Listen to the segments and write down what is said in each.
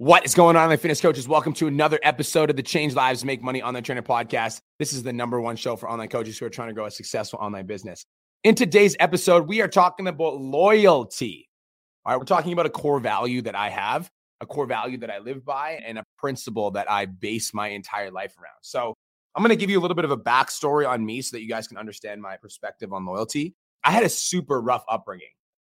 What is going on, my fitness coaches? Welcome to another episode of the Change Lives Make Money Online Trainer podcast. This is the number one show for online coaches who are trying to grow a successful online business. In today's episode, we are talking about loyalty. All right, we're talking about a core value that I have, a core value that I live by, and a principle that I base my entire life around. So, I'm going to give you a little bit of a backstory on me so that you guys can understand my perspective on loyalty. I had a super rough upbringing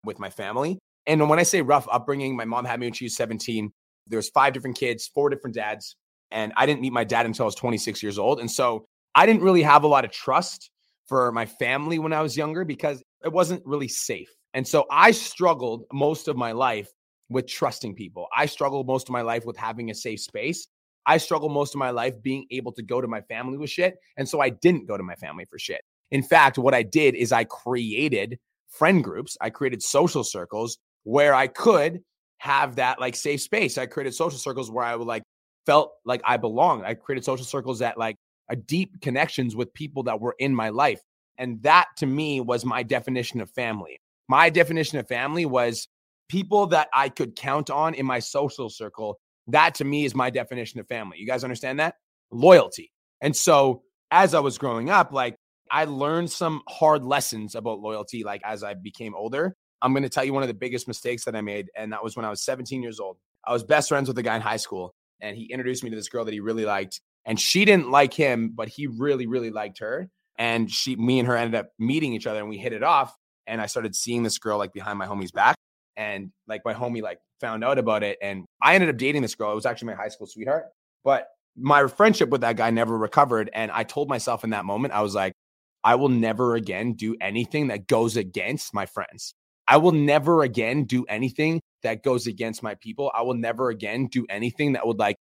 with my family. And when I say rough upbringing, my mom had me when she was 17 there was five different kids, four different dads, and I didn't meet my dad until I was 26 years old. And so I didn't really have a lot of trust for my family when I was younger because it wasn't really safe. And so I struggled most of my life with trusting people. I struggled most of my life with having a safe space. I struggled most of my life being able to go to my family with shit. And so I didn't go to my family for shit. In fact, what I did is I created friend groups, I created social circles where I could have that like safe space. I created social circles where I would like felt like I belonged. I created social circles that like a deep connections with people that were in my life. And that to me was my definition of family. My definition of family was people that I could count on in my social circle. That to me is my definition of family. You guys understand that? Loyalty. And so as I was growing up, like I learned some hard lessons about loyalty, like as I became older. I'm going to tell you one of the biggest mistakes that I made. And that was when I was 17 years old. I was best friends with a guy in high school, and he introduced me to this girl that he really liked. And she didn't like him, but he really, really liked her. And she, me and her ended up meeting each other and we hit it off. And I started seeing this girl like behind my homie's back. And like my homie like found out about it. And I ended up dating this girl. It was actually my high school sweetheart. But my friendship with that guy never recovered. And I told myself in that moment, I was like, I will never again do anything that goes against my friends. I will never again do anything that goes against my people. I will never again do anything that would like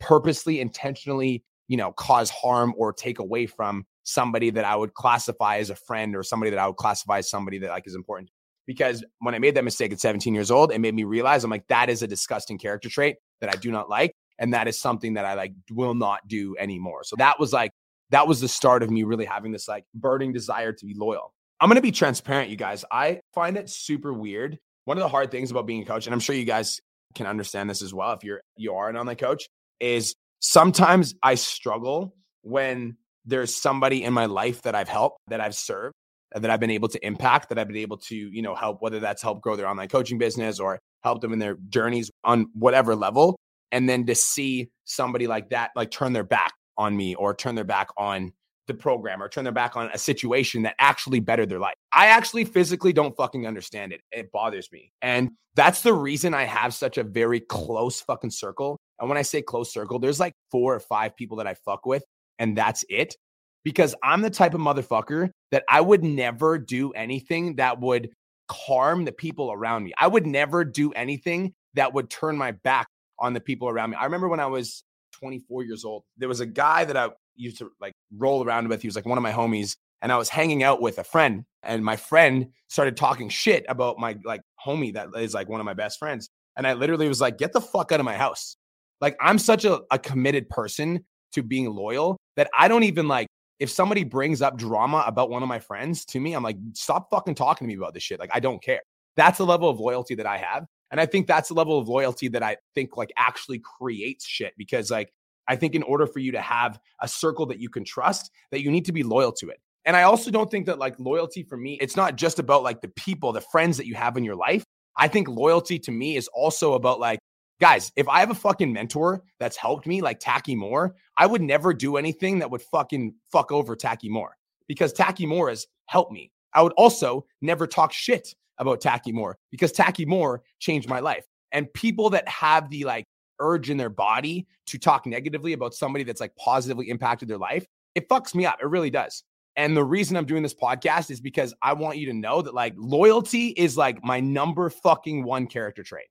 purposely, intentionally, you know, cause harm or take away from somebody that I would classify as a friend or somebody that I would classify as somebody that like is important. Because when I made that mistake at 17 years old, it made me realize I'm like, that is a disgusting character trait that I do not like. And that is something that I like will not do anymore. So that was like, that was the start of me really having this like burning desire to be loyal. I'm going to be transparent, you guys. I find it super weird. One of the hard things about being a coach, and I'm sure you guys can understand this as well if you're you are an online coach, is sometimes I struggle when there's somebody in my life that I've helped, that I've served, that I've been able to impact, that I've been able to, you know, help, whether that's help grow their online coaching business or help them in their journeys on whatever level. And then to see somebody like that, like turn their back on me or turn their back on the program or turn their back on a situation that actually bettered their life. I actually physically don't fucking understand it. It bothers me. And that's the reason I have such a very close fucking circle. And when I say close circle, there's like four or five people that I fuck with, and that's it. Because I'm the type of motherfucker that I would never do anything that would harm the people around me. I would never do anything that would turn my back on the people around me. I remember when I was 24 years old, there was a guy that I used to like roll around with. He was like one of my homies, and I was hanging out with a friend, and my friend started talking shit about my like homie that is like one of my best friends, and I literally was like, "Get the fuck out of my house!" Like I'm such a, a committed person to being loyal that I don't even like if somebody brings up drama about one of my friends to me, I'm like, stop fucking talking to me about this shit. Like, I don't care. That's the level of loyalty that I have. And I think that's the level of loyalty that I think like actually creates shit because like I think in order for you to have a circle that you can trust, that you need to be loyal to it. And I also don't think that like loyalty for me, it's not just about like the people, the friends that you have in your life. I think loyalty to me is also about like, guys, if I have a fucking mentor that's helped me, like Taki Moore, I would never do anything that would fucking fuck over Taki Moore because Taki Moore has helped me. I would also never talk shit about Taki Moore because Taki Moore changed my life. And people that have the like urge in their body to talk negatively about somebody that's like positively impacted their life, it fucks me up. It really does. And the reason I'm doing this podcast is because I want you to know that like loyalty is like my number fucking one character trait.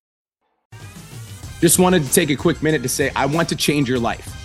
Just wanted to take a quick minute to say, I want to change your life.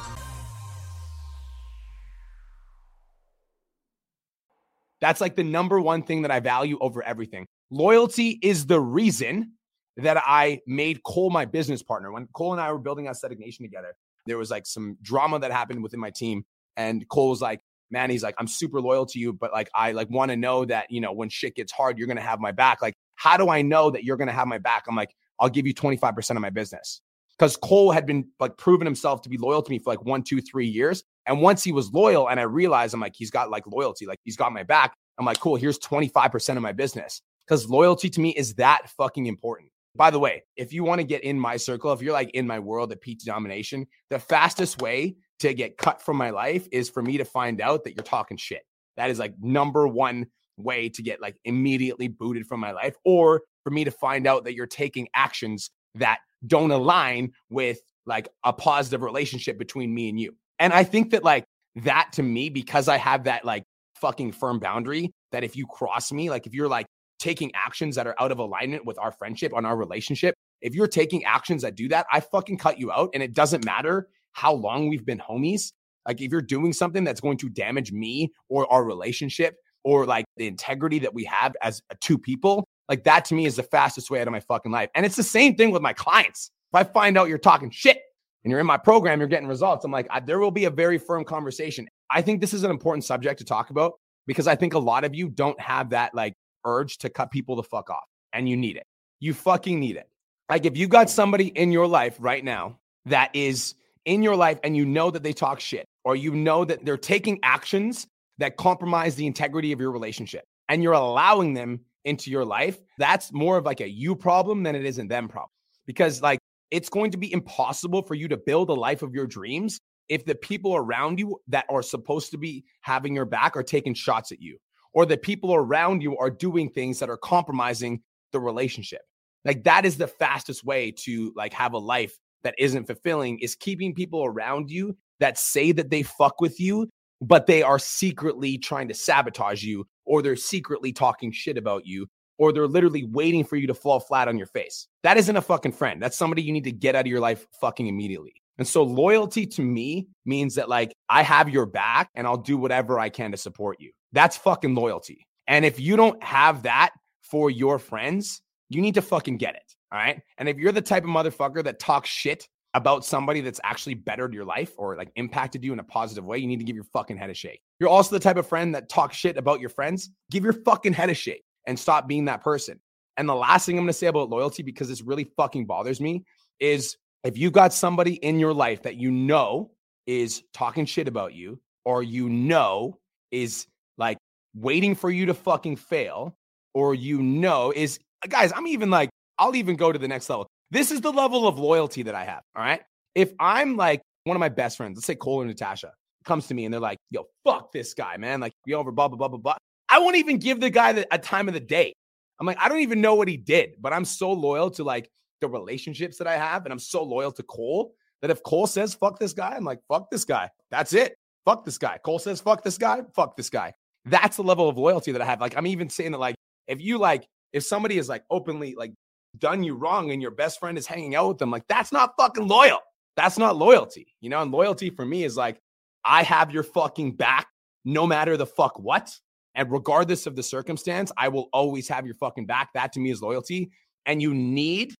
That's like the number one thing that I value over everything. Loyalty is the reason that I made Cole my business partner. When Cole and I were building Aesthetic Nation together, there was like some drama that happened within my team. And Cole was like, man, he's like, I'm super loyal to you, but like, I like want to know that, you know, when shit gets hard, you're going to have my back. Like, how do I know that you're going to have my back? I'm like, I'll give you 25% of my business. Because Cole had been like proven himself to be loyal to me for like one, two, three years. And once he was loyal and I realized I'm like, he's got like loyalty, like he's got my back. I'm like, cool, here's 25% of my business. Because loyalty to me is that fucking important. By the way, if you want to get in my circle, if you're like in my world at PT domination, the fastest way to get cut from my life is for me to find out that you're talking shit. That is like number one way to get like immediately booted from my life, or for me to find out that you're taking actions that don't align with like a positive relationship between me and you. And I think that like that to me, because I have that like fucking firm boundary, that if you cross me, like if you're like taking actions that are out of alignment with our friendship on our relationship, if you're taking actions that do that, I fucking cut you out. And it doesn't matter how long we've been homies. Like if you're doing something that's going to damage me or our relationship or like the integrity that we have as uh, two people, like that to me is the fastest way out of my fucking life. And it's the same thing with my clients. If I find out you're talking shit and you're in my program, you're getting results, I'm like, I, there will be a very firm conversation. I think this is an important subject to talk about because I think a lot of you don't have that like urge to cut people the fuck off and you need it. You fucking need it. Like if you got somebody in your life right now that is in your life and you know that they talk shit or you know that they're taking actions that compromise the integrity of your relationship and you're allowing them into your life, that's more of like a you problem than it is a them problem. Because like it's going to be impossible for you to build a life of your dreams if the people around you that are supposed to be having your back are taking shots at you or the people around you are doing things that are compromising the relationship. Like that is the fastest way to like have a life that isn't fulfilling is keeping people around you that say that they fuck with you, but they are secretly trying to sabotage you or they're secretly talking shit about you or they're literally waiting for you to fall flat on your face. That isn't a fucking friend. That's somebody you need to get out of your life fucking immediately. And so loyalty to me means that like I have your back and I'll do whatever I can to support you. That's fucking loyalty. And if you don't have that for your friends, you need to fucking get it. All right. And if you're the type of motherfucker that talks shit about somebody that's actually bettered your life or like impacted you in a positive way, you need to give your fucking head a shake. You're also the type of friend that talks shit about your friends, give your fucking head a shake and stop being that person. And the last thing I'm going to say about loyalty, because this really fucking bothers me, is if you got somebody in your life that you know is talking shit about you or you know is like waiting for you to fucking fail or you know is guys, I'm even like, I'll even go to the next level. This is the level of loyalty that I have. All right. If I'm like one of my best friends, let's say Cole or Natasha, comes to me and they're like, yo, fuck this guy, man. Like, you over, blah, blah, blah, blah, blah. I won't even give the guy the, a time of the day. I'm like, I don't even know what he did, but I'm so loyal to like the relationships that I have. And I'm so loyal to Cole that if Cole says, fuck this guy, I'm like, fuck this guy. That's it. Fuck this guy. Cole says, fuck this guy, fuck this guy. That's the level of loyalty that I have. Like, I'm even saying that, like, if you like, if somebody is like openly like done you wrong and your best friend is hanging out with them, like, that's not fucking loyal. That's not loyalty, you know? And loyalty for me is like, I have your fucking back no matter the fuck what. And regardless of the circumstance, I will always have your fucking back. That to me is loyalty. And you need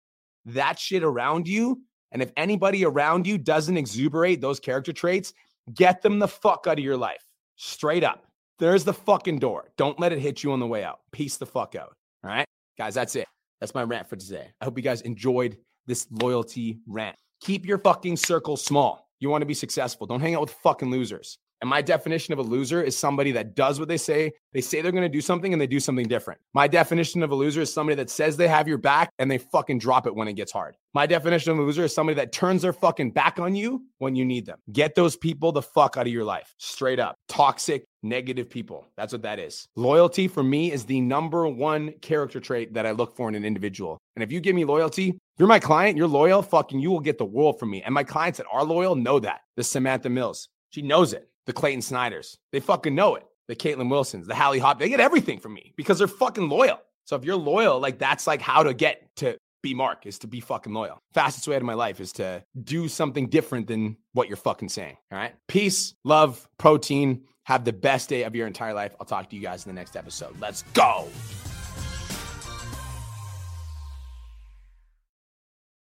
that shit around you. And if anybody around you doesn't exuberate those character traits, get them the fuck out of your life. Straight up. There's the fucking door. Don't let it hit you on the way out. Peace the fuck out. All right. Guys, that's it. That's my rant for today. I hope you guys enjoyed this loyalty rant. Keep your fucking circle small. You want to be successful. Don't hang out with fucking losers. And my definition of a loser is somebody that does what they say. They say they're going to do something and they do something different. My definition of a loser is somebody that says they have your back and they fucking drop it when it gets hard. My definition of a loser is somebody that turns their fucking back on you when you need them. Get those people the fuck out of your life. Straight up. Toxic, negative people. That's what that is. Loyalty for me is the number one character trait that I look for in an individual. And if you give me loyalty, you're my client, you're loyal, fucking you will get the world from me. And my clients that are loyal know that. The Samantha Mills, she knows it the Clayton Snyders. They fucking know it. The Caitlin Wilsons, the Hallie Hop, they get everything from me because they're fucking loyal. So if you're loyal, like that's like how to get to be Mark is to be fucking loyal. Fastest way out of my life is to do something different than what you're fucking saying. All right. Peace, love, protein. Have the best day of your entire life. I'll talk to you guys in the next episode. Let's go.